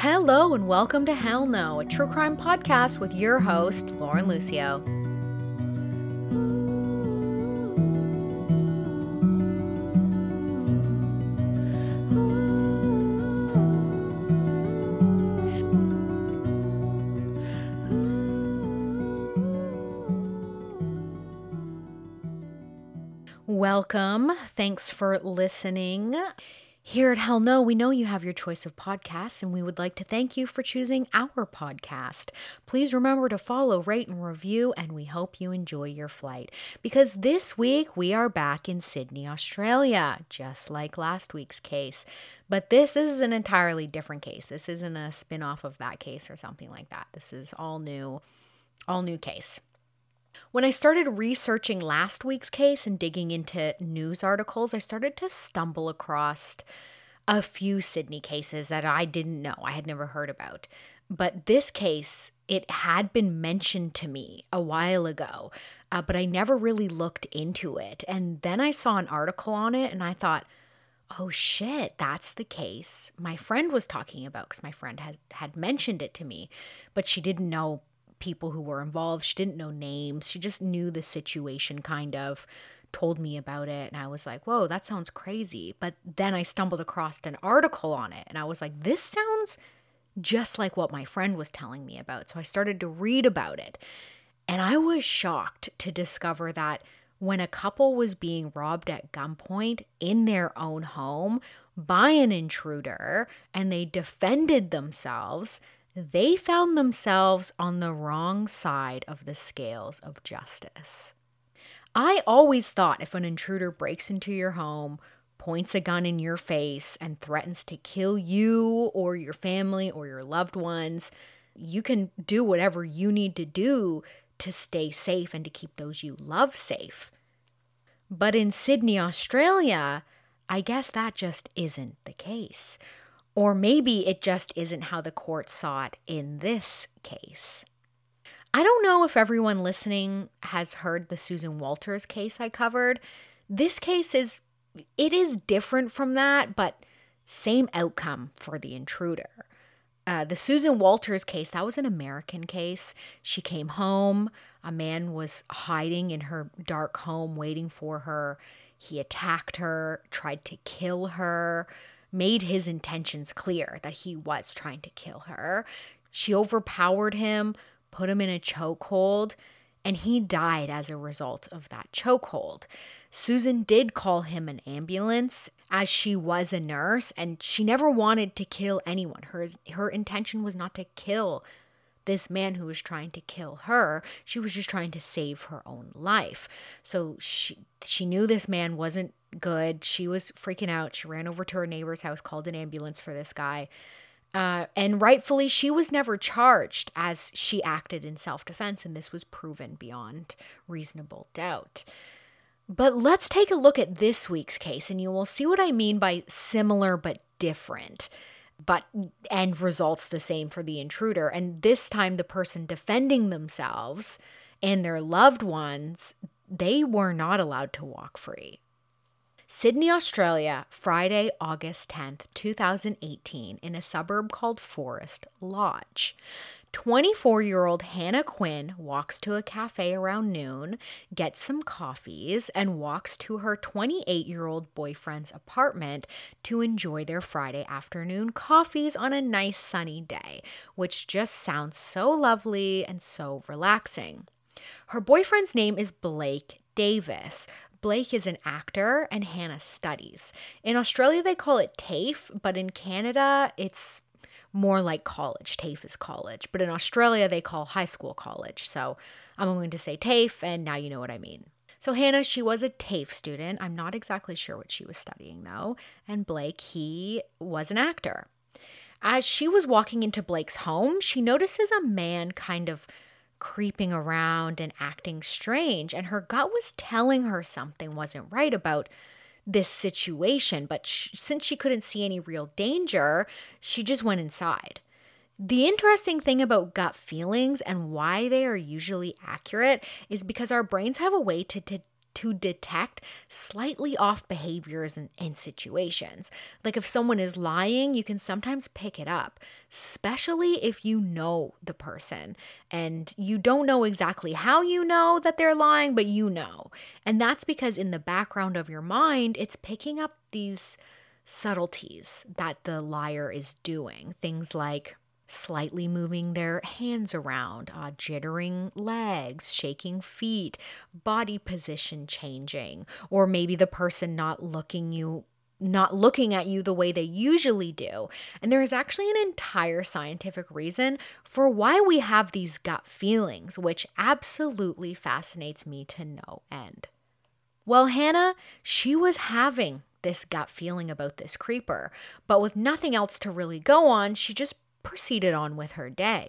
Hello and welcome to Hell No, a true crime podcast with your host, Lauren Lucio. Welcome. Thanks for listening. Here at Hell No, we know you have your choice of podcasts, and we would like to thank you for choosing our podcast. Please remember to follow, rate, and review, and we hope you enjoy your flight. Because this week we are back in Sydney, Australia, just like last week's case. But this, is an entirely different case. This isn't a spin off of that case or something like that. This is all new, all new case. When I started researching last week's case and digging into news articles, I started to stumble across a few Sydney cases that I didn't know, I had never heard about. But this case, it had been mentioned to me a while ago, uh, but I never really looked into it. And then I saw an article on it and I thought, oh shit, that's the case my friend was talking about because my friend had, had mentioned it to me, but she didn't know people who were involved. She didn't know names. She just knew the situation kind of told me about it and I was like, "Whoa, that sounds crazy." But then I stumbled across an article on it and I was like, "This sounds just like what my friend was telling me about." So I started to read about it. And I was shocked to discover that when a couple was being robbed at gunpoint in their own home by an intruder and they defended themselves, they found themselves on the wrong side of the scales of justice. I always thought if an intruder breaks into your home, points a gun in your face, and threatens to kill you or your family or your loved ones, you can do whatever you need to do to stay safe and to keep those you love safe. But in Sydney, Australia, I guess that just isn't the case. Or maybe it just isn't how the court saw it in this case. I don't know if everyone listening has heard the Susan Walters case I covered. This case is it is different from that, but same outcome for the intruder. Uh, the Susan Walters case, that was an American case. She came home. A man was hiding in her dark home waiting for her. He attacked her, tried to kill her made his intentions clear that he was trying to kill her. She overpowered him, put him in a chokehold, and he died as a result of that chokehold. Susan did call him an ambulance as she was a nurse and she never wanted to kill anyone. Her her intention was not to kill this man who was trying to kill her. She was just trying to save her own life. So she she knew this man wasn't good. She was freaking out. She ran over to her neighbor's house, called an ambulance for this guy. Uh, and rightfully, she was never charged as she acted in self defense, and this was proven beyond reasonable doubt. But let's take a look at this week's case, and you will see what I mean by similar but different. But end results the same for the intruder. And this time, the person defending themselves and their loved ones, they were not allowed to walk free. Sydney, Australia, Friday, August 10th, 2018, in a suburb called Forest Lodge. 24 year old Hannah Quinn walks to a cafe around noon, gets some coffees, and walks to her 28 year old boyfriend's apartment to enjoy their Friday afternoon coffees on a nice sunny day, which just sounds so lovely and so relaxing. Her boyfriend's name is Blake Davis, Blake is an actor and Hannah studies. In Australia, they call it TAFE, but in Canada, it's more like college. TAFE is college, but in Australia, they call high school college. So I'm going to say TAFE, and now you know what I mean. So Hannah, she was a TAFE student. I'm not exactly sure what she was studying though. And Blake, he was an actor. As she was walking into Blake's home, she notices a man kind of creeping around and acting strange. And her gut was telling her something wasn't right about this situation. But sh- since she couldn't see any real danger, she just went inside. The interesting thing about gut feelings and why they are usually accurate is because our brains have a way to, to to detect slightly off behaviors and, and situations. Like if someone is lying, you can sometimes pick it up, especially if you know the person and you don't know exactly how you know that they're lying, but you know. And that's because in the background of your mind, it's picking up these subtleties that the liar is doing. Things like slightly moving their hands around, uh, jittering legs, shaking feet, body position changing, or maybe the person not looking you not looking at you the way they usually do. And there is actually an entire scientific reason for why we have these gut feelings, which absolutely fascinates me to no end. Well, Hannah, she was having this gut feeling about this creeper, but with nothing else to really go on, she just proceeded on with her day.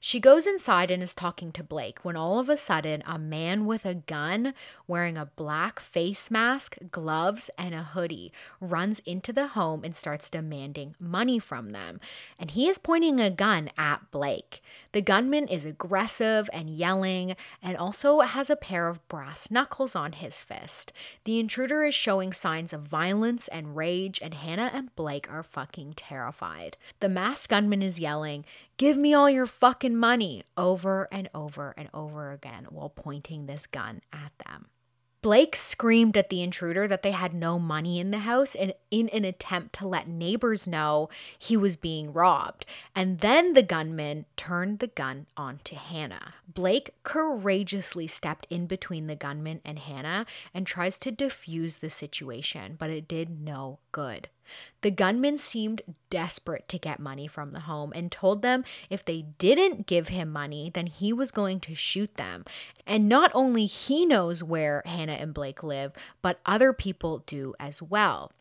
She goes inside and is talking to Blake when all of a sudden a man with a gun wearing a black face mask, gloves, and a hoodie runs into the home and starts demanding money from them. And he is pointing a gun at Blake. The gunman is aggressive and yelling and also has a pair of brass knuckles on his fist. The intruder is showing signs of violence and rage, and Hannah and Blake are fucking terrified. The masked gunman is yelling, Give me all your fucking money over and over and over again while pointing this gun at them. Blake screamed at the intruder that they had no money in the house and in an attempt to let neighbors know he was being robbed. And then the gunman turned the gun onto Hannah. Blake courageously stepped in between the gunman and Hannah and tries to defuse the situation, but it did no good. The gunman seemed desperate to get money from the home and told them if they didn't give him money, then he was going to shoot them. And not only he knows where Hannah and Blake live, but other people do as well.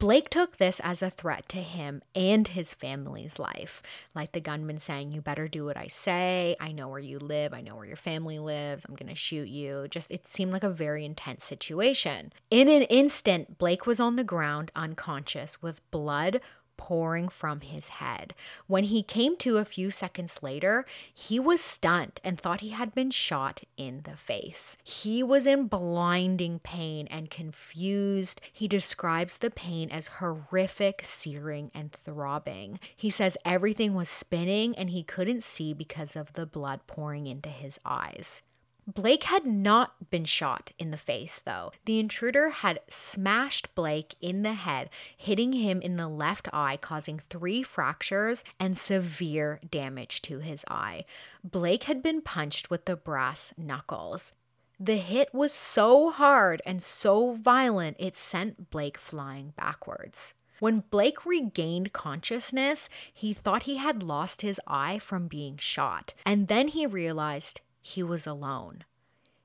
Blake took this as a threat to him and his family's life. Like the gunman saying, You better do what I say. I know where you live. I know where your family lives. I'm going to shoot you. Just, it seemed like a very intense situation. In an instant, Blake was on the ground, unconscious, with blood pouring from his head. When he came to a few seconds later, he was stunned and thought he had been shot in the face. He was in blinding pain and confused. He describes the pain as horrific, searing, and throbbing. He says everything was spinning and he couldn't see because of the blood pouring into his eyes. Blake had not been shot in the face, though. The intruder had smashed Blake in the head, hitting him in the left eye, causing three fractures and severe damage to his eye. Blake had been punched with the brass knuckles. The hit was so hard and so violent, it sent Blake flying backwards. When Blake regained consciousness, he thought he had lost his eye from being shot, and then he realized he was alone.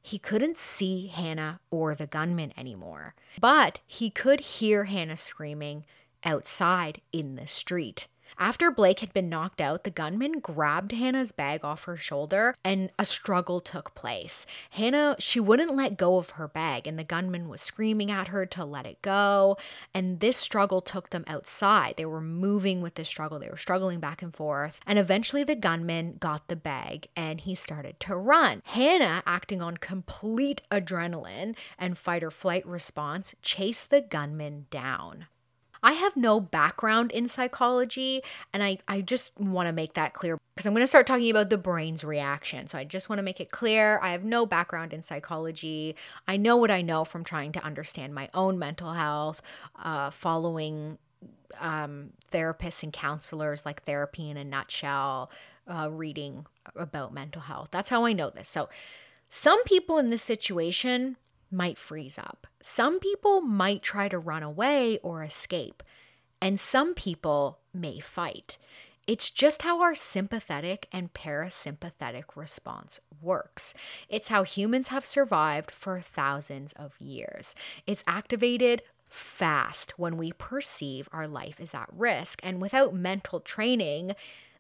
He couldn't see Hannah or the gunman anymore, but he could hear Hannah screaming outside in the street. After Blake had been knocked out, the gunman grabbed Hannah's bag off her shoulder and a struggle took place. Hannah, she wouldn't let go of her bag, and the gunman was screaming at her to let it go. And this struggle took them outside. They were moving with this struggle, they were struggling back and forth. And eventually, the gunman got the bag and he started to run. Hannah, acting on complete adrenaline and fight or flight response, chased the gunman down. I have no background in psychology, and I, I just want to make that clear because I'm going to start talking about the brain's reaction. So I just want to make it clear I have no background in psychology. I know what I know from trying to understand my own mental health, uh, following um, therapists and counselors like therapy in a nutshell, uh, reading about mental health. That's how I know this. So some people in this situation might freeze up. Some people might try to run away or escape, and some people may fight. It's just how our sympathetic and parasympathetic response works. It's how humans have survived for thousands of years. It's activated fast when we perceive our life is at risk, and without mental training,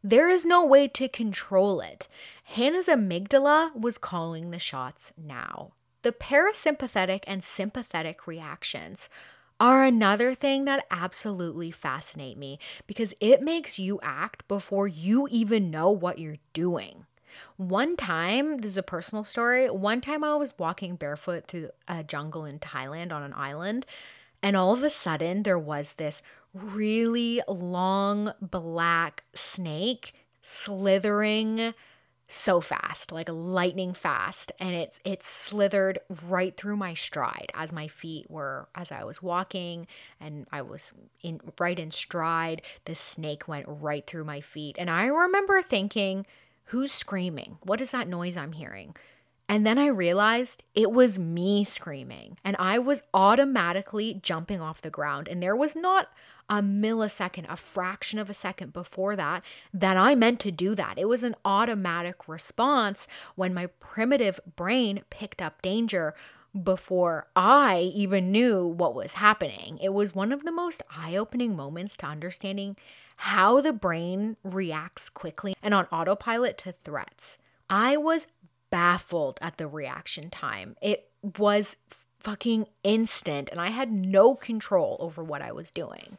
there is no way to control it. Hannah's amygdala was calling the shots now. The parasympathetic and sympathetic reactions are another thing that absolutely fascinate me because it makes you act before you even know what you're doing. One time, this is a personal story. One time I was walking barefoot through a jungle in Thailand on an island, and all of a sudden there was this really long black snake slithering so fast, like lightning fast, and it's it slithered right through my stride as my feet were as I was walking and I was in right in stride, the snake went right through my feet. And I remember thinking, who's screaming? What is that noise I'm hearing? And then I realized it was me screaming, and I was automatically jumping off the ground. And there was not a millisecond, a fraction of a second before that, that I meant to do that. It was an automatic response when my primitive brain picked up danger before I even knew what was happening. It was one of the most eye opening moments to understanding how the brain reacts quickly and on autopilot to threats. I was baffled at the reaction time. It was fucking instant, and I had no control over what I was doing.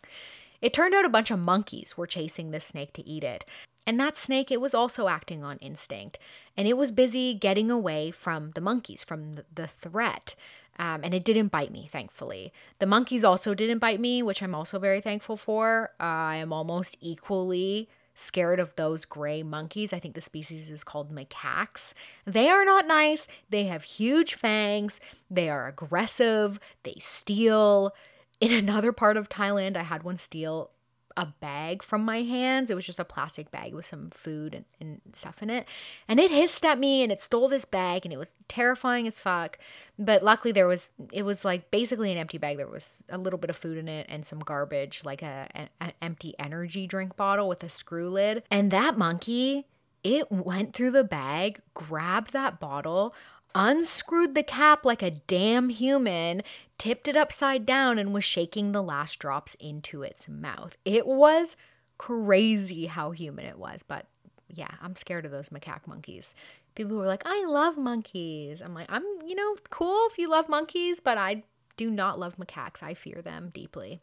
It turned out a bunch of monkeys were chasing this snake to eat it. And that snake, it was also acting on instinct. And it was busy getting away from the monkeys, from the threat. Um, and it didn't bite me, thankfully. The monkeys also didn't bite me, which I'm also very thankful for. Uh, I am almost equally scared of those gray monkeys. I think the species is called macaques. They are not nice. They have huge fangs. They are aggressive. They steal. In another part of Thailand, I had one steal a bag from my hands. It was just a plastic bag with some food and, and, stuff in it. And it hissed at me and it stole this bag and it was terrifying as fuck. But luckily there was it was like basically an empty bag. There was a little bit of food in it and some garbage, like a an, an empty energy drink bottle with a screw lid. And that monkey, it went through the bag, grabbed that bottle, unscrewed the cap like a damn human, tipped it upside down, and was shaking the last drops into its mouth. It was crazy how human it was, but yeah, I'm scared of those macaque monkeys. People were like, I love monkeys. I'm like, I'm, you know, cool if you love monkeys, but I do not love macaques. I fear them deeply.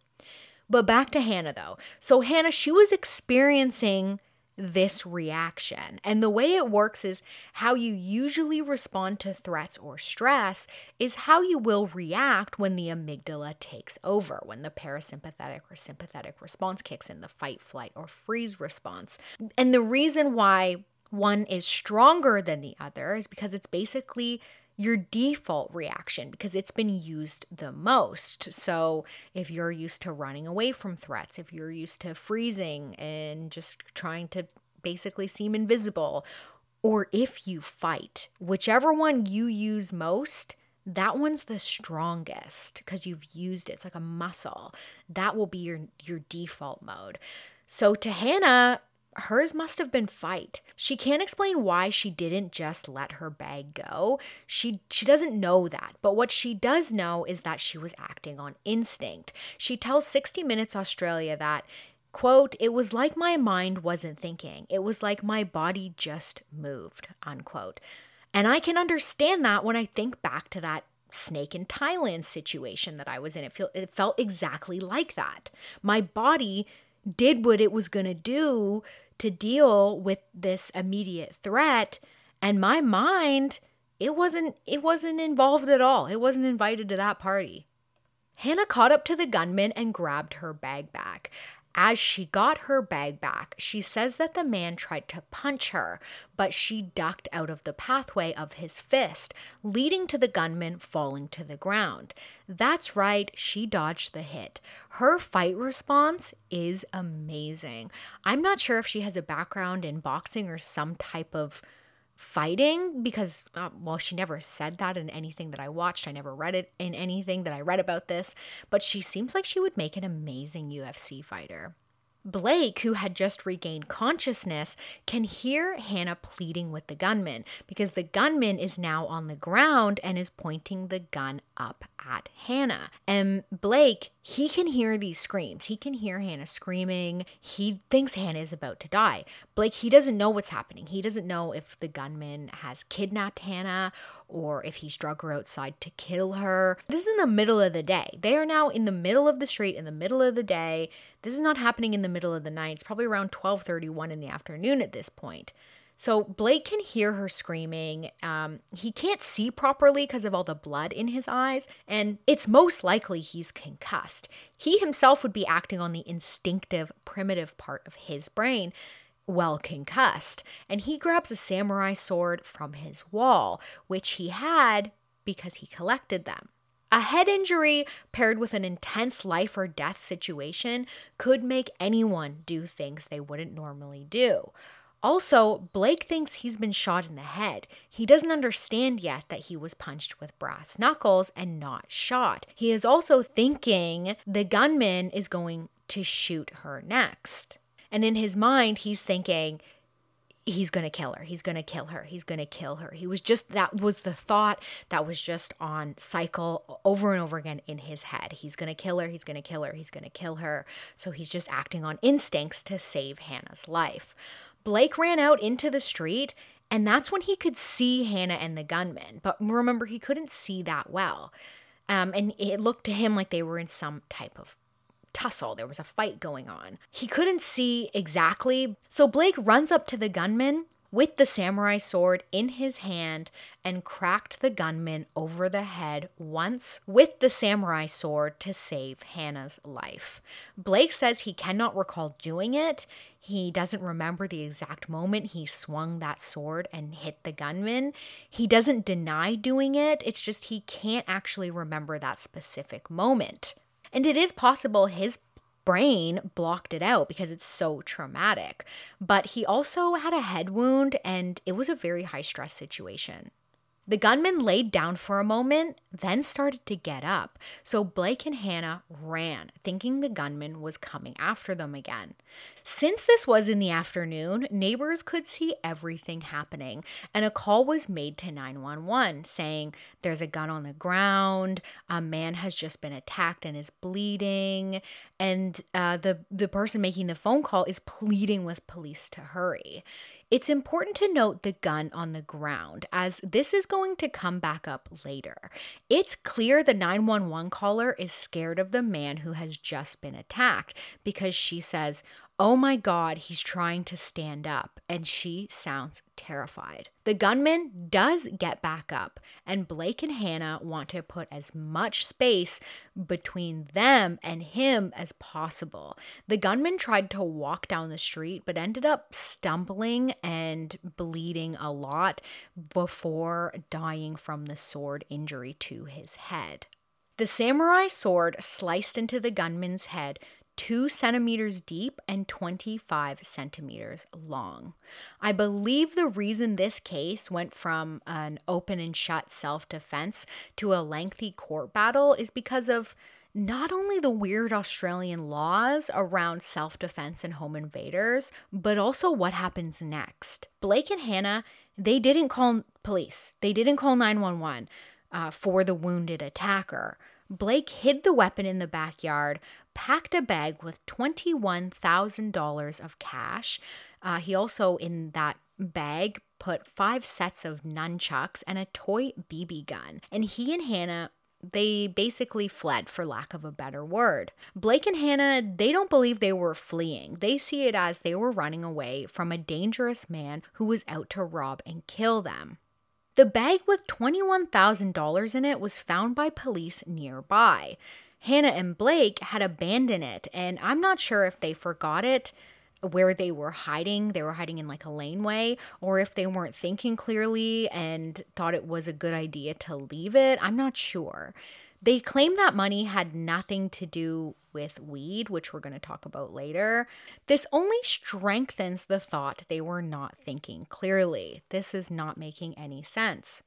But back to Hannah though. So Hannah, she was experiencing this reaction. And the way it works is how you usually respond to threats or stress is how you will react when the amygdala takes over, when the parasympathetic or sympathetic response kicks in, the fight, flight, or freeze response. And the reason why one is stronger than the other is because it's basically your default reaction because it's been used the most. So, if you're used to running away from threats, if you're used to freezing and just trying to basically seem invisible, or if you fight, whichever one you use most, that one's the strongest because you've used it. It's like a muscle. That will be your your default mode. So to Hannah, hers must have been fight. She can't explain why she didn't just let her bag go. She she doesn't know that. But what she does know is that she was acting on instinct. She tells 60 Minutes Australia that quote, it was like my mind wasn't thinking. It was like my body just moved, unquote. And I can understand that when I think back to that snake in Thailand situation that I was in. It, feel, it felt exactly like that. My body did what it was going to do to deal with this immediate threat. And my mind it wasn't it wasn't involved at all. It wasn't invited to that party. Hannah caught up to the gunman and grabbed her bag back as she got her bag back, she says that the man tried to punch her, but she ducked out of the pathway of his fist, leading to the gunman falling to the ground. That's right, she dodged the hit. Her fight response is amazing. I'm not sure if she has a background in boxing or some type of fighting because uh, well she never said that in anything that i watched. I never read it in anything that i read about this but she seems like she would make an amazing ufc fighter Blake, who had just regained consciousness, can hear Hannah pleading with the gunman because the gunman is now on the ground and is pointing the gun up at Hannah. And Blake, he can hear these screams. He can hear Hannah screaming. He thinks Hannah is about to die. Blake, he doesn't know what's happening. He doesn't know if the gunman has kidnapped Hannah or if he's drug her outside to kill her. This is in the middle of the day. They are now in the middle of the street in the middle of the day. This is not happening in the middle of the night. It's probably around 12:31 in the afternoon at this point. So Blake can hear her screaming. Um, he can't see properly because of all the blood in his eyes, and it's most likely he's concussed. He himself would be acting on the instinctive, primitive part of his brain well concussed, and he grabs a samurai sword from his wall, which he had because he collected them. A head injury paired with an intense life or death situation could make anyone do things they wouldn't normally do. Also, Blake thinks he's been shot in the head. He doesn't understand yet that he was punched with brass knuckles and not shot. He is also thinking the gunman is going to shoot her next. And in his mind, he's thinking, he's going to kill her. He's going to kill her. He's going to kill her. He was just, that was the thought that was just on cycle over and over again in his head. He's going to kill her. He's going to kill her. He's going to kill her. So he's just acting on instincts to save Hannah's life. Blake ran out into the street and that's when he could see Hannah and the gunman. But remember, he couldn't see that well. Um, and it looked to him like they were in some type of tussle. There was a fight going on. He couldn't see exactly, so Blake runs up to the gunman with the samurai sword in his hand and cracked the gunman over the head once with the samurai sword to save Hannah's life. Blake says he cannot recall doing it. He doesn't remember the exact moment he swung that sword and hit the gunman. He doesn't deny doing it, it's just he can't actually remember that specific moment. And it is possible his brain blocked it out because it's so traumatic. But he also had a head wound and it was a very high stress situation. The gunman laid down for a moment, then started to get up. So Blake and Hannah ran, thinking the gunman was coming after them again. Since this was in the afternoon, neighbors could see everything happening, and a call was made to 911 saying there's a gun on the ground, a man has just been attacked and is bleeding, and uh, the, the person making the phone call is pleading with police to hurry. It's important to note the gun on the ground, as this is going to come back up later. It's clear the 911 caller is scared of the man who has just been attacked because she says, Oh my God, he's trying to stand up, and she sounds terrified. The gunman does get back up, and Blake and Hannah want to put as much space between them and him as possible. The gunman tried to walk down the street, but ended up stumbling and bleeding a lot before dying from the sword injury to his head. The samurai sword sliced into the gunman's head two centimeters deep and 25 centimeters long. I believe the reason this case went from an open and shut self defense to a lengthy court battle is because of not only the weird Australian laws around self defense and home invaders, but also what happens next. Blake and Hannah, they didn't call police, they didn't call 911 uh, for the wounded attacker. Blake hid the weapon in the backyard, packed a bag with $21,000 of cash. Uh, he also, in that bag, put five sets of nunchucks and a toy BB gun. And he and Hannah they basically fled for lack of a better word. Blake and Hannah, they don't believe they were fleeing. They see it as they were running away from a dangerous man who was out to rob and kill them. The bag with $21,000 in it was found by police nearby. Hannah and Blake had abandoned it, and I'm not sure if they forgot it where they were hiding. They were hiding in like a laneway, or if they weren't thinking clearly and thought it was a good idea to leave it. I'm not sure. They claim that money had nothing to do with weed, which we're going to talk about later. This only strengthens the thought they were not thinking clearly. This is not making any sense.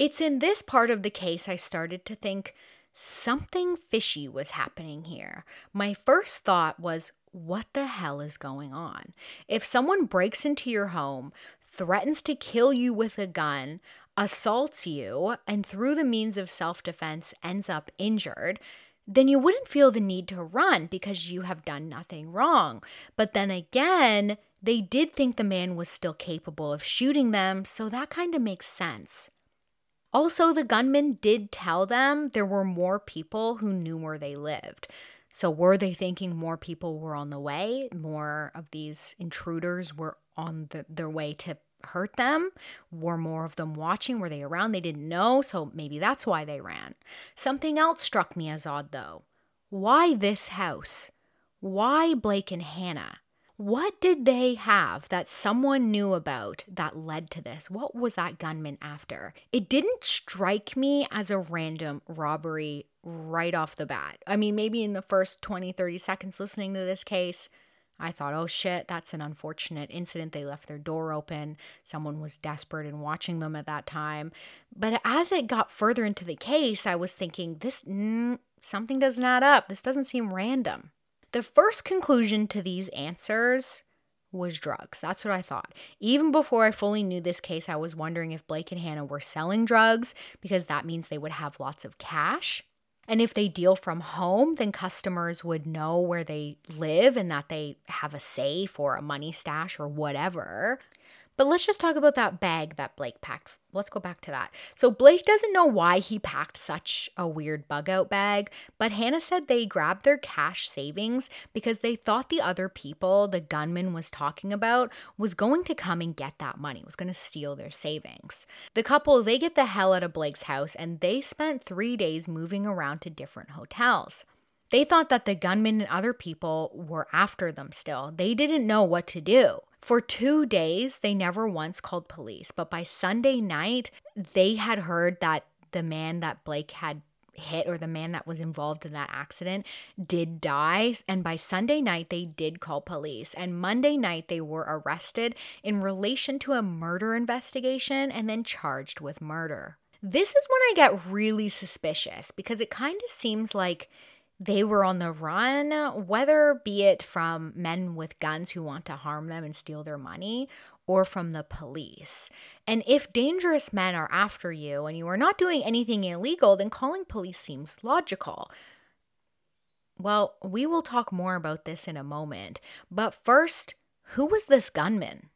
It's in this part of the case I started to think something fishy was happening here. My first thought was, what the hell is going on? If someone breaks into your home, threatens to kill you with a gun, assaults you, and through the means of self defense ends up injured, then you wouldn't feel the need to run because you have done nothing wrong. But then again, they did think the man was still capable of shooting them, so that kind of makes sense. Also, the gunman did tell them there were more people who knew where they lived. So, were they thinking more people were on the way? More of these intruders were on the, their way to hurt them? Were more of them watching? Were they around? They didn't know, so maybe that's why they ran. Something else struck me as odd though. Why this house? Why Blake and Hannah? What did they have that someone knew about that led to this? What was that gunman after? It didn't strike me as a random robbery right off the bat. I mean, maybe in the first 20, 30 seconds listening to this case, I thought, oh shit, that's an unfortunate incident. They left their door open. Someone was desperate and watching them at that time. But as it got further into the case, I was thinking, this, mm, something doesn't add up. This doesn't seem random. The first conclusion to these answers was drugs. That's what I thought. Even before I fully knew this case, I was wondering if Blake and Hannah were selling drugs because that means they would have lots of cash. And if they deal from home, then customers would know where they live and that they have a safe or a money stash or whatever. But let's just talk about that bag that Blake packed. Let's go back to that. So, Blake doesn't know why he packed such a weird bug out bag, but Hannah said they grabbed their cash savings because they thought the other people the gunman was talking about was going to come and get that money, was going to steal their savings. The couple, they get the hell out of Blake's house and they spent three days moving around to different hotels. They thought that the gunman and other people were after them still. They didn't know what to do. For two days, they never once called police, but by Sunday night, they had heard that the man that Blake had hit or the man that was involved in that accident did die. And by Sunday night, they did call police. And Monday night, they were arrested in relation to a murder investigation and then charged with murder. This is when I get really suspicious because it kind of seems like they were on the run, whether be it from men with guns who want to harm them and steal their money or from the police. And if dangerous men are after you and you are not doing anything illegal, then calling police seems logical. Well, we will talk more about this in a moment. But first, who was this gunman?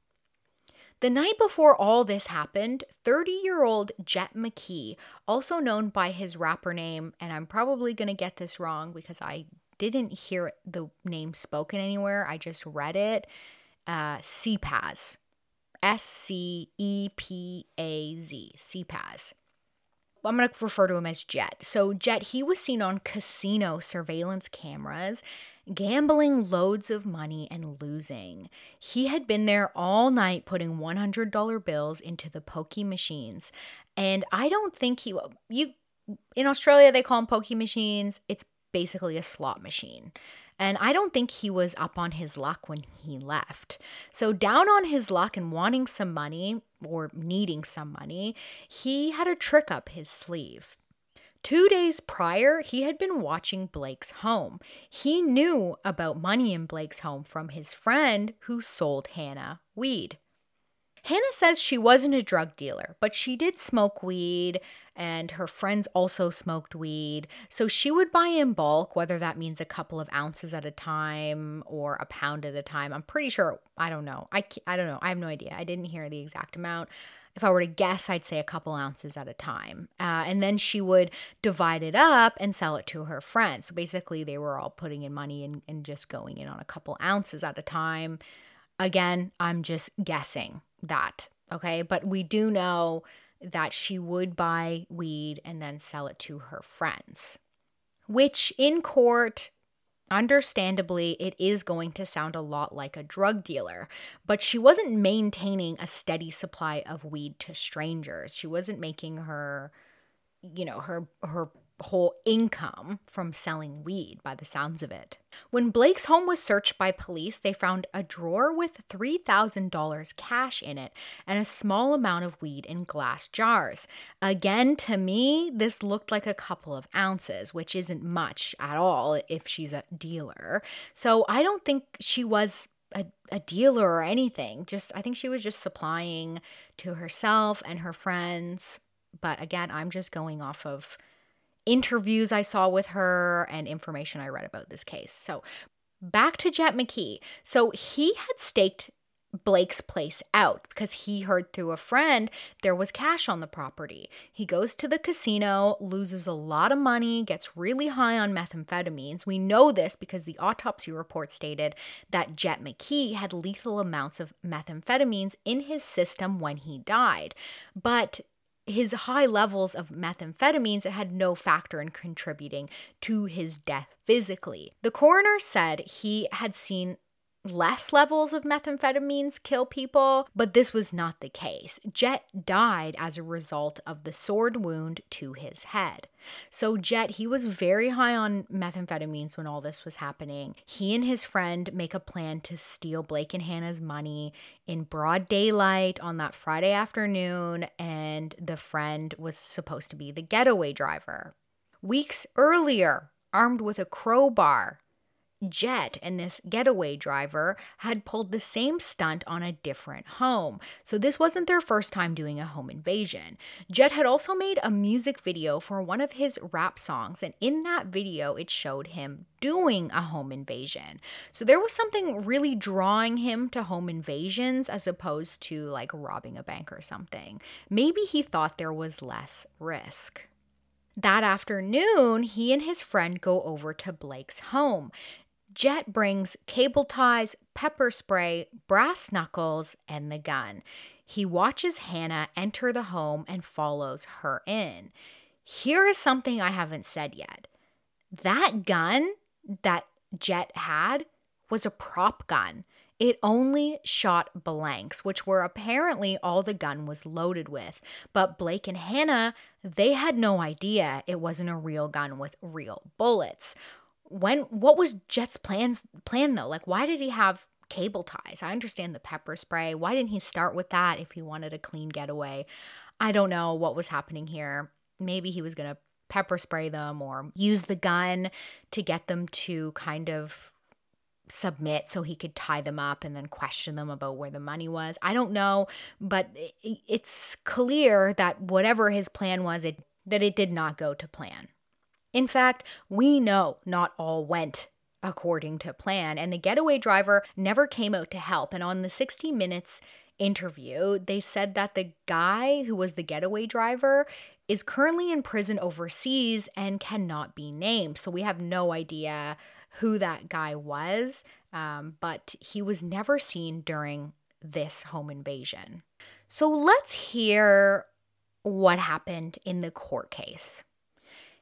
The night before all this happened, 30 year old Jett McKee, also known by his rapper name, and I'm probably going to get this wrong because I didn't hear the name spoken anywhere, I just read it. Uh, Scepaz. S C E P A Z. Scepaz. I'm going to refer to him as Jett. So, Jett, he was seen on casino surveillance cameras gambling loads of money and losing. He had been there all night putting $100 bills into the pokey machines. And I don't think he you in Australia they call them pokey machines. It's basically a slot machine. And I don't think he was up on his luck when he left. So, down on his luck and wanting some money or needing some money, he had a trick up his sleeve. Two days prior, he had been watching Blake's home. He knew about money in Blake's home from his friend who sold Hannah weed. Hannah says she wasn't a drug dealer, but she did smoke weed, and her friends also smoked weed. So she would buy in bulk, whether that means a couple of ounces at a time or a pound at a time. I'm pretty sure, I don't know. I, I don't know. I have no idea. I didn't hear the exact amount if I were to guess, I'd say a couple ounces at a time. Uh, and then she would divide it up and sell it to her friends. So basically, they were all putting in money and, and just going in on a couple ounces at a time. Again, I'm just guessing that. Okay. But we do know that she would buy weed and then sell it to her friends, which in court Understandably, it is going to sound a lot like a drug dealer, but she wasn't maintaining a steady supply of weed to strangers. She wasn't making her, you know, her her whole income from selling weed by the sounds of it. When Blake's home was searched by police, they found a drawer with $3,000 cash in it and a small amount of weed in glass jars. Again, to me, this looked like a couple of ounces, which isn't much at all if she's a dealer. So I don't think she was a, a dealer or anything. Just I think she was just supplying to herself and her friends. But again, I'm just going off of interviews I saw with her and information I read about this case. So, back to Jett McKee. So, he had staked Blake's place out because he heard through a friend there was cash on the property. He goes to the casino, loses a lot of money, gets really high on methamphetamines. We know this because the autopsy report stated that Jett McKee had lethal amounts of methamphetamines in his system when he died. But his high levels of methamphetamines had no factor in contributing to his death physically. The coroner said he had seen less levels of methamphetamines kill people, but this was not the case. Jett died as a result of the sword wound to his head. So, Jett, he was very high on methamphetamines when all this was happening. He and his friend make a plan to steal Blake and Hannah's money in broad daylight on that Friday afternoon, and the friend was supposed to be the getaway driver. Weeks earlier, armed with a crowbar, Jett and this getaway driver had pulled the same stunt on a different home. So this wasn't their first time doing a home invasion. Jett had also made a music video for one of his rap songs, and in that video, it showed him doing a home invasion. So there was something really drawing him to home invasions as opposed to like robbing a bank or something. Maybe he thought there was less risk. That afternoon, he and his friend go over to Blake's home. Jett brings cable ties, pepper spray, brass knuckles, and the gun. He watches Hannah enter the home and follows her in. Here is something I haven't said yet. That gun that Jett had was a prop gun. It only shot blanks, which were apparently all the gun was loaded with. But Blake and Hannah, they had no idea it wasn't a real gun with real bullets when what was Jett's plans plan though? Like why did he have cable ties? I understand the pepper spray. Why didn't he start with that if he wanted a clean getaway? I don't know what was happening here. Maybe he was going to pepper spray them or use the gun to get them to kind of submit so he could tie them up and then question them about where the money was. I don't know, but it's clear that whatever his plan was, it that it did not go to plan. In fact, we know not all went according to plan, and the getaway driver never came out to help. And on the 60 Minutes interview, they said that the guy who was the getaway driver is currently in prison overseas and cannot be named. So we have no idea who that guy was, um, but he was never seen during this home invasion. So let's hear what happened in the court case.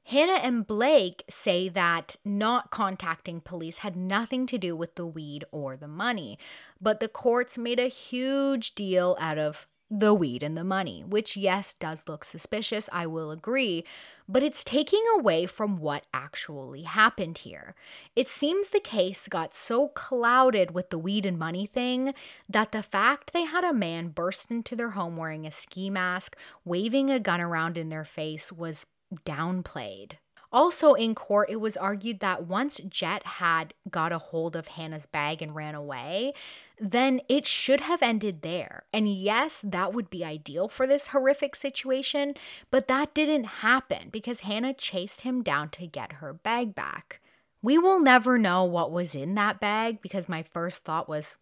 Hannah and Blake say that not contacting police had nothing to do with the weed or the money, but the courts made a huge deal out of the weed and the money, which, yes, does look suspicious, I will agree, but it's taking away from what actually happened here. It seems the case got so clouded with the weed and money thing that the fact they had a man burst into their home wearing a ski mask, waving a gun around in their face was downplayed. Also, in court, it was argued that once Jett had got a hold of Hannah's bag and ran away, then it should have ended there. And yes, that would be ideal for this horrific situation, but that didn't happen because Hannah chased him down to get her bag back. We will never know what was in that bag because my first thought was,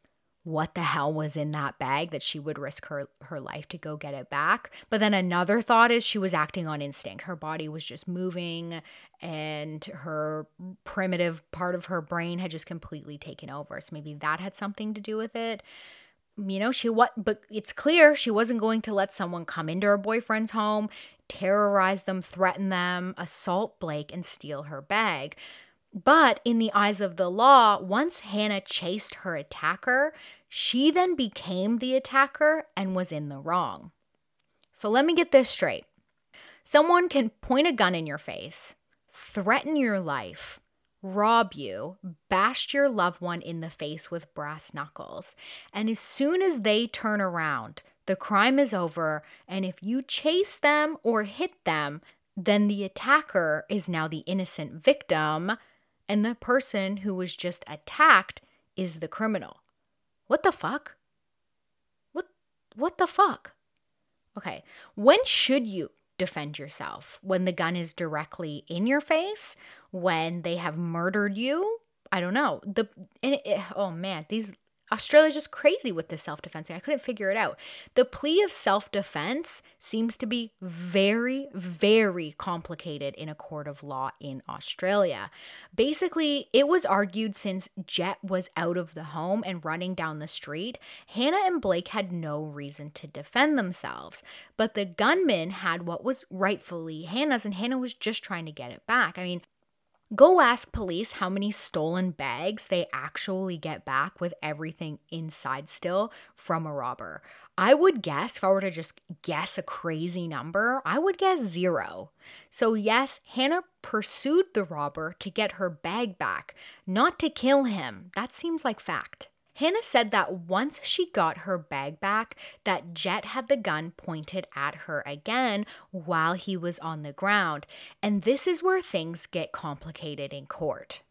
what the hell was in that bag that she would risk her her life to go get it back. But then another thought is she was acting on instinct. Her body was just moving and her primitive part of her brain had just completely taken over. So maybe that had something to do with it. You know she what but it's clear she wasn't going to let someone come into her boyfriend's home terrorize them threaten them assault blake and steal her bag but in the eyes of the law, once Hannah chased her attacker, she then became the attacker and was in the wrong. So let me get this straight. Someone can point a gun in your face, threaten your life, rob you, bash your loved one in the face with brass knuckles, and as soon as they turn around, the crime is over, and if you chase them or hit them, then the attacker is now the innocent victim and the person who was just attacked is the criminal. What the fuck? What what the fuck? Okay, when should you defend yourself? When the gun is directly in your face? When they have murdered you? I don't know. The it, oh man, these Australia's just crazy with this self defense thing. I couldn't figure it out. The plea of self defense seems to be very, very complicated in a court of law in Australia. Basically, it was argued since Jett was out of the home and running down the street, Hannah and Blake had no reason to defend themselves. But the gunman had what was rightfully Hannah's, and Hannah was just trying to get it back. I mean, Go ask police how many stolen bags they actually get back with everything inside still from a robber. I would guess, if I were to just guess a crazy number, I would guess zero. So, yes, Hannah pursued the robber to get her bag back, not to kill him. That seems like fact. Hannah said that once she got her bag back, that Jett had the gun pointed at her again while he was on the ground, and this is where things get complicated in court.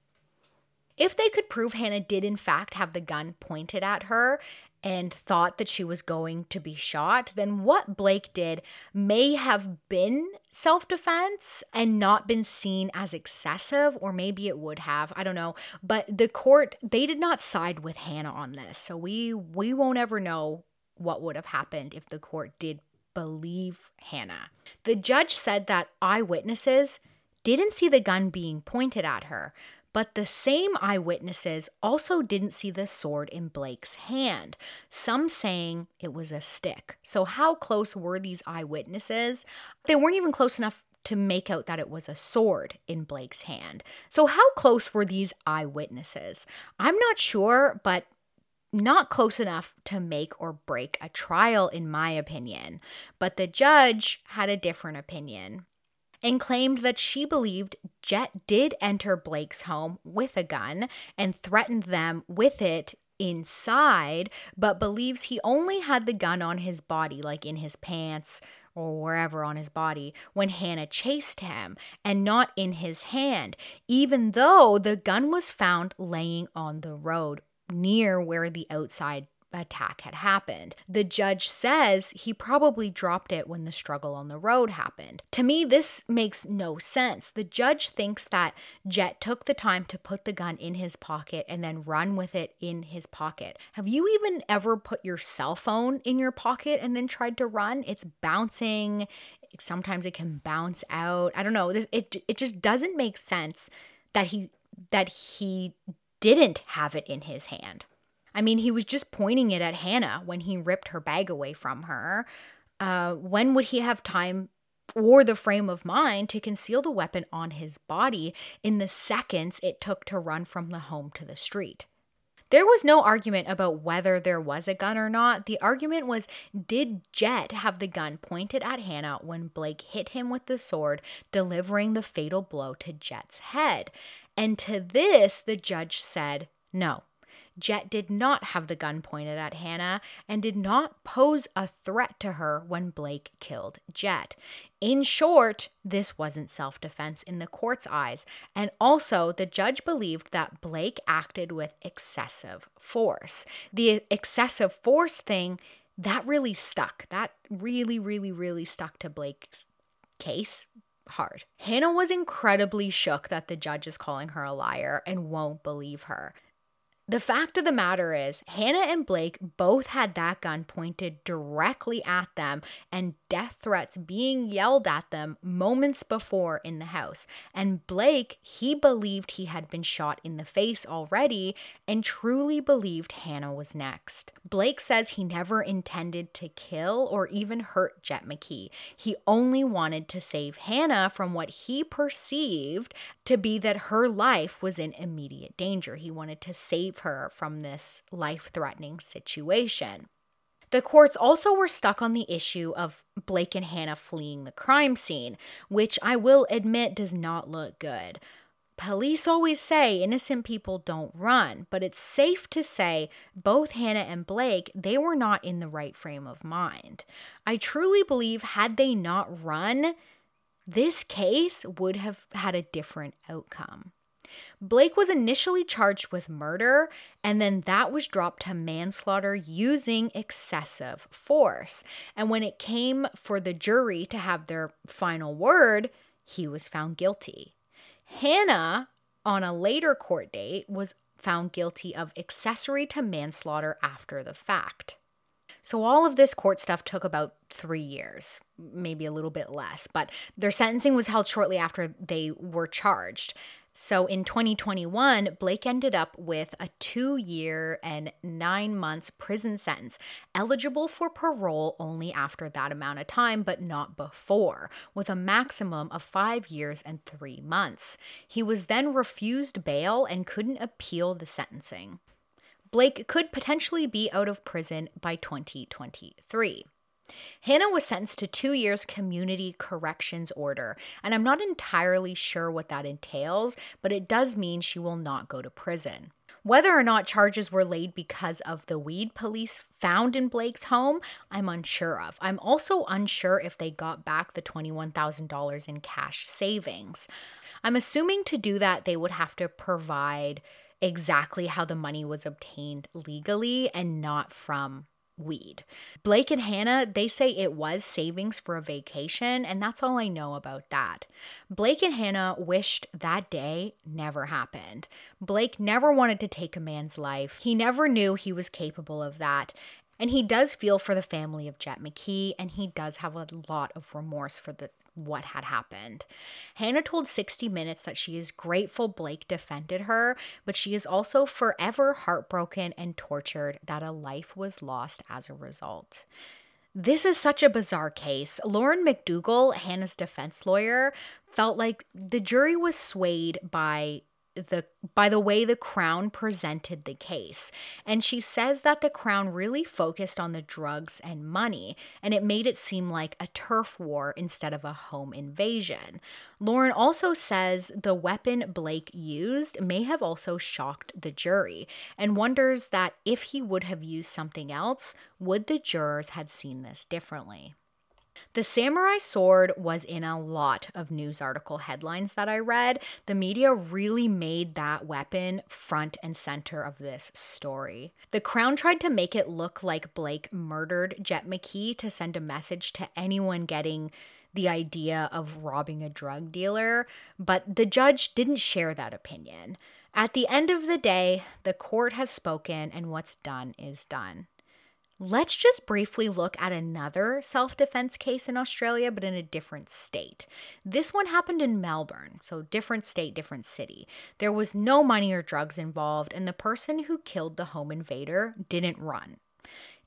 If they could prove Hannah did in fact have the gun pointed at her and thought that she was going to be shot, then what Blake did may have been self defense and not been seen as excessive, or maybe it would have. I don't know. But the court, they did not side with Hannah on this. So we we won't ever know what would have happened if the court did believe Hannah. The judge said that eyewitnesses didn't see the gun being pointed at her, but the same eyewitnesses also didn't see the sword in Blake's hand, some saying it was a stick. So, how close were these eyewitnesses? They weren't even close enough to make out that it was a sword in Blake's hand. So, how close were these eyewitnesses? I'm not sure, but not close enough to make or break a trial, in my opinion. But the judge had a different opinion and claimed that she believed Jett did enter Blake's home with a gun and threatened them with it inside, but believes he only had the gun on his body, like in his pants or wherever on his body, when Hannah chased him, and not in his hand, even though the gun was found laying on the road near where the outside attack had happened. The judge says he probably dropped it when the struggle on the road happened. To me, this makes no sense. The judge thinks that Jett took the time to put the gun in his pocket and then run with it in his pocket. Have you even ever put your cell phone in your pocket and then tried to run? It's bouncing. Sometimes it can bounce out. I don't know. It it just doesn't make sense that he that he didn't have it in his hand. I mean, he was just pointing it at Hannah when he ripped her bag away from her. Uh, when would he have time or the frame of mind to conceal the weapon on his body in the seconds it took to run from the home to the street? There was no argument about whether there was a gun or not. The argument was did Jett have the gun pointed at Hannah when Blake hit him with the sword, delivering the fatal blow to Jett's head? And to this, the judge said no. Jett did not have the gun pointed at Hannah and did not pose a threat to her when Blake killed Jett. In short, this wasn't self defense in the court's eyes, and also the judge believed that Blake acted with excessive force. The excessive force thing that really stuck. That really, really, really stuck to Blake's case hard. Hannah was incredibly shook that the judge is calling her a liar and won't believe her. The fact of the matter is, Hannah and Blake both had that gun pointed directly at them and death threats being yelled at them moments before in the house. And Blake, he believed he had been shot in the face already and truly believed Hannah was next. Blake says he never intended to kill or even hurt Jett McKee. He only wanted to save Hannah from what he perceived to be that her life was in immediate danger. He wanted to save her from this life threatening situation. The courts also were stuck on the issue of Blake and Hannah fleeing the crime scene, which I will admit does not look good. Police always say innocent people don't run, but it's safe to say both Hannah and Blake, they were not in the right frame of mind. I truly believe had they not run, this case would have had a different outcome. Blake was initially charged with murder, and then that was dropped to manslaughter using excessive force. And when it came for the jury to have their final word, he was found guilty. Hannah on a later court date, was found guilty of accessory to manslaughter after the fact. So, all of this court stuff took about three years, maybe a little bit less, but their sentencing was held shortly after they were charged. So in 2021, Blake ended up with a two year and nine months prison sentence, eligible for parole only after that amount of time, but not before, with a maximum of five years and three months. He was then refused bail and couldn't appeal the sentencing. Blake could potentially be out of prison by 2023. Hannah was sentenced to two years community corrections order, and I'm not entirely sure what that entails, but it does mean she will not go to prison. Whether or not charges were laid because of the weed police found in Blake's home, I'm unsure of. I'm also unsure if they got back the $21,000 in cash savings. I'm assuming to do that, they would have to provide exactly how the money was obtained legally and not from weed. Blake and Hannah, they say it was savings for a vacation, and that's all I know about that. Blake and Hannah wished that day never happened. Blake never wanted to take a man's life, he never knew he was capable of that. And he does feel for the family of Jett McKee, and he does have a lot of remorse for the what had happened. Hannah told 60 Minutes that she is grateful Blake defended her, but she is also forever heartbroken and tortured that a life was lost as a result. This is such a bizarre case. Lauren McDougal, Hannah's defense lawyer, felt like the jury was swayed by the by the way the crown presented the case. And she says that the crown really focused on the drugs and money and it made it seem like a turf war instead of a home invasion. Lauren also says the weapon blake used may have also shocked the jury and wonders that if he would have used something else would the jurors had seen this differently the samurai sword was in a lot of news article headlines that I read. The media really made that weapon front and center of this story. The Crown tried to make it look like Blake murdered Jett McKee to send a message to anyone getting the idea of robbing a drug dealer, but the judge didn't share that opinion. At the end of the day, the court has spoken, and what's done is done. Let's just briefly look at another self defense case in Australia, but in a different state. This one happened in Melbourne, so different state, different city. There was no money or drugs involved, and the person who killed the home invader didn't run.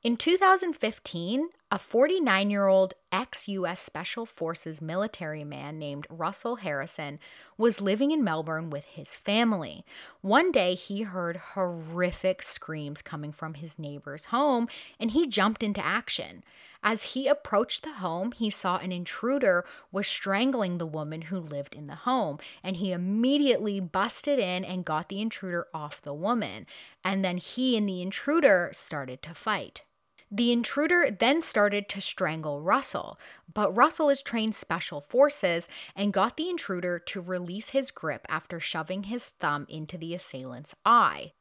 In 2015, a 49 year old ex US Special Forces military man named Russell Harrison was living in Melbourne with his family. One day, he heard horrific screams coming from his neighbor's home and he jumped into action. As he approached the home, he saw an intruder was strangling the woman who lived in the home, and he immediately busted in and got the intruder off the woman. And then he and the intruder started to fight. The intruder then started to strangle Russell, but Russell is trained special forces and got the intruder to release his grip after shoving his thumb into the assailant's eye.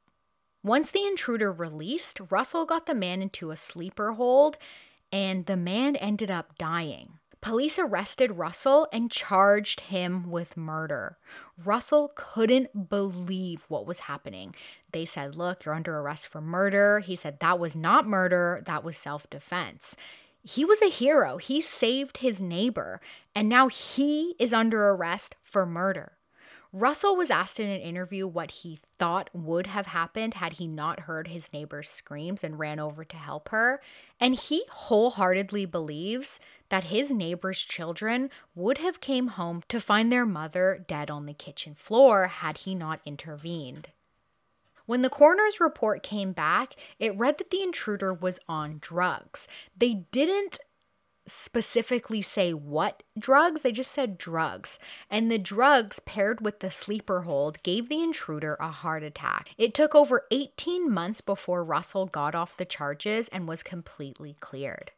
Once the intruder released, Russell got the man into a sleeper hold, and the man ended up dying. Police arrested Russell and charged him with murder. Russell couldn't believe what was happening. They said, Look, you're under arrest for murder. He said, That was not murder, that was self defense. He was a hero. He saved his neighbor, and now he is under arrest for murder. Russell was asked in an interview what he thought would have happened had he not heard his neighbor's screams and ran over to help her. And he wholeheartedly believes that his neighbor's children would have came home to find their mother dead on the kitchen floor had he not intervened. When the coroner's report came back, it read that the intruder was on drugs. They didn't specifically say what drugs, they just said drugs. And the drugs paired with the sleeper hold gave the intruder a heart attack. It took over 18 months before Russell got off the charges and was completely cleared.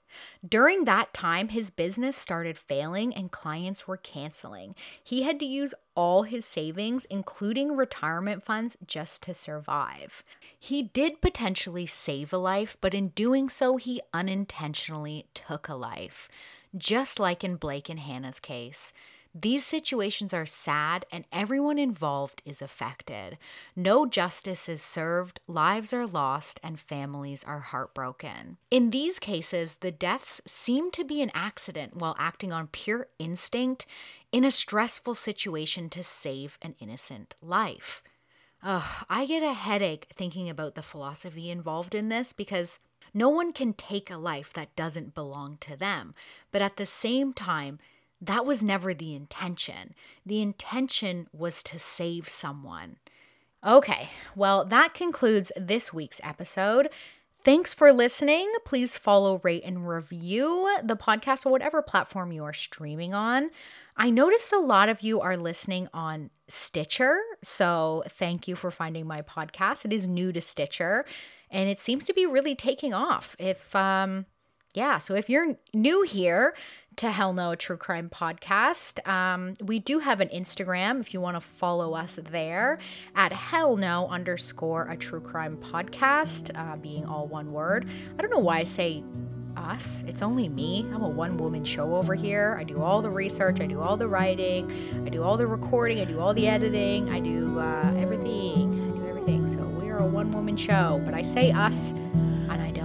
During that time, his business started failing and clients were canceling. He had to use all his savings, including retirement funds, just to survive. He did potentially save a life, but in doing so, he unintentionally took a life. Just like in Blake and Hannah's case. These situations are sad and everyone involved is affected. No justice is served, lives are lost, and families are heartbroken. In these cases, the deaths seem to be an accident while acting on pure instinct in a stressful situation to save an innocent life. Ugh, I get a headache thinking about the philosophy involved in this because no one can take a life that doesn't belong to them. But at the same time, that was never the intention. The intention was to save someone. Okay, well, that concludes this week's episode. Thanks for listening. Please follow, rate, and review the podcast on whatever platform you are streaming on. I noticed a lot of you are listening on Stitcher. So thank you for finding my podcast. It is new to Stitcher and it seems to be really taking off. If, um, yeah, so if you're new here, to Hell No, a true crime podcast. Um, we do have an Instagram if you want to follow us there at Hell No underscore a true crime podcast, uh, being all one word. I don't know why I say us. It's only me. I'm a one woman show over here. I do all the research, I do all the writing, I do all the recording, I do all the editing, I do uh, everything. I do everything. So we are a one woman show, but I say us and I don't.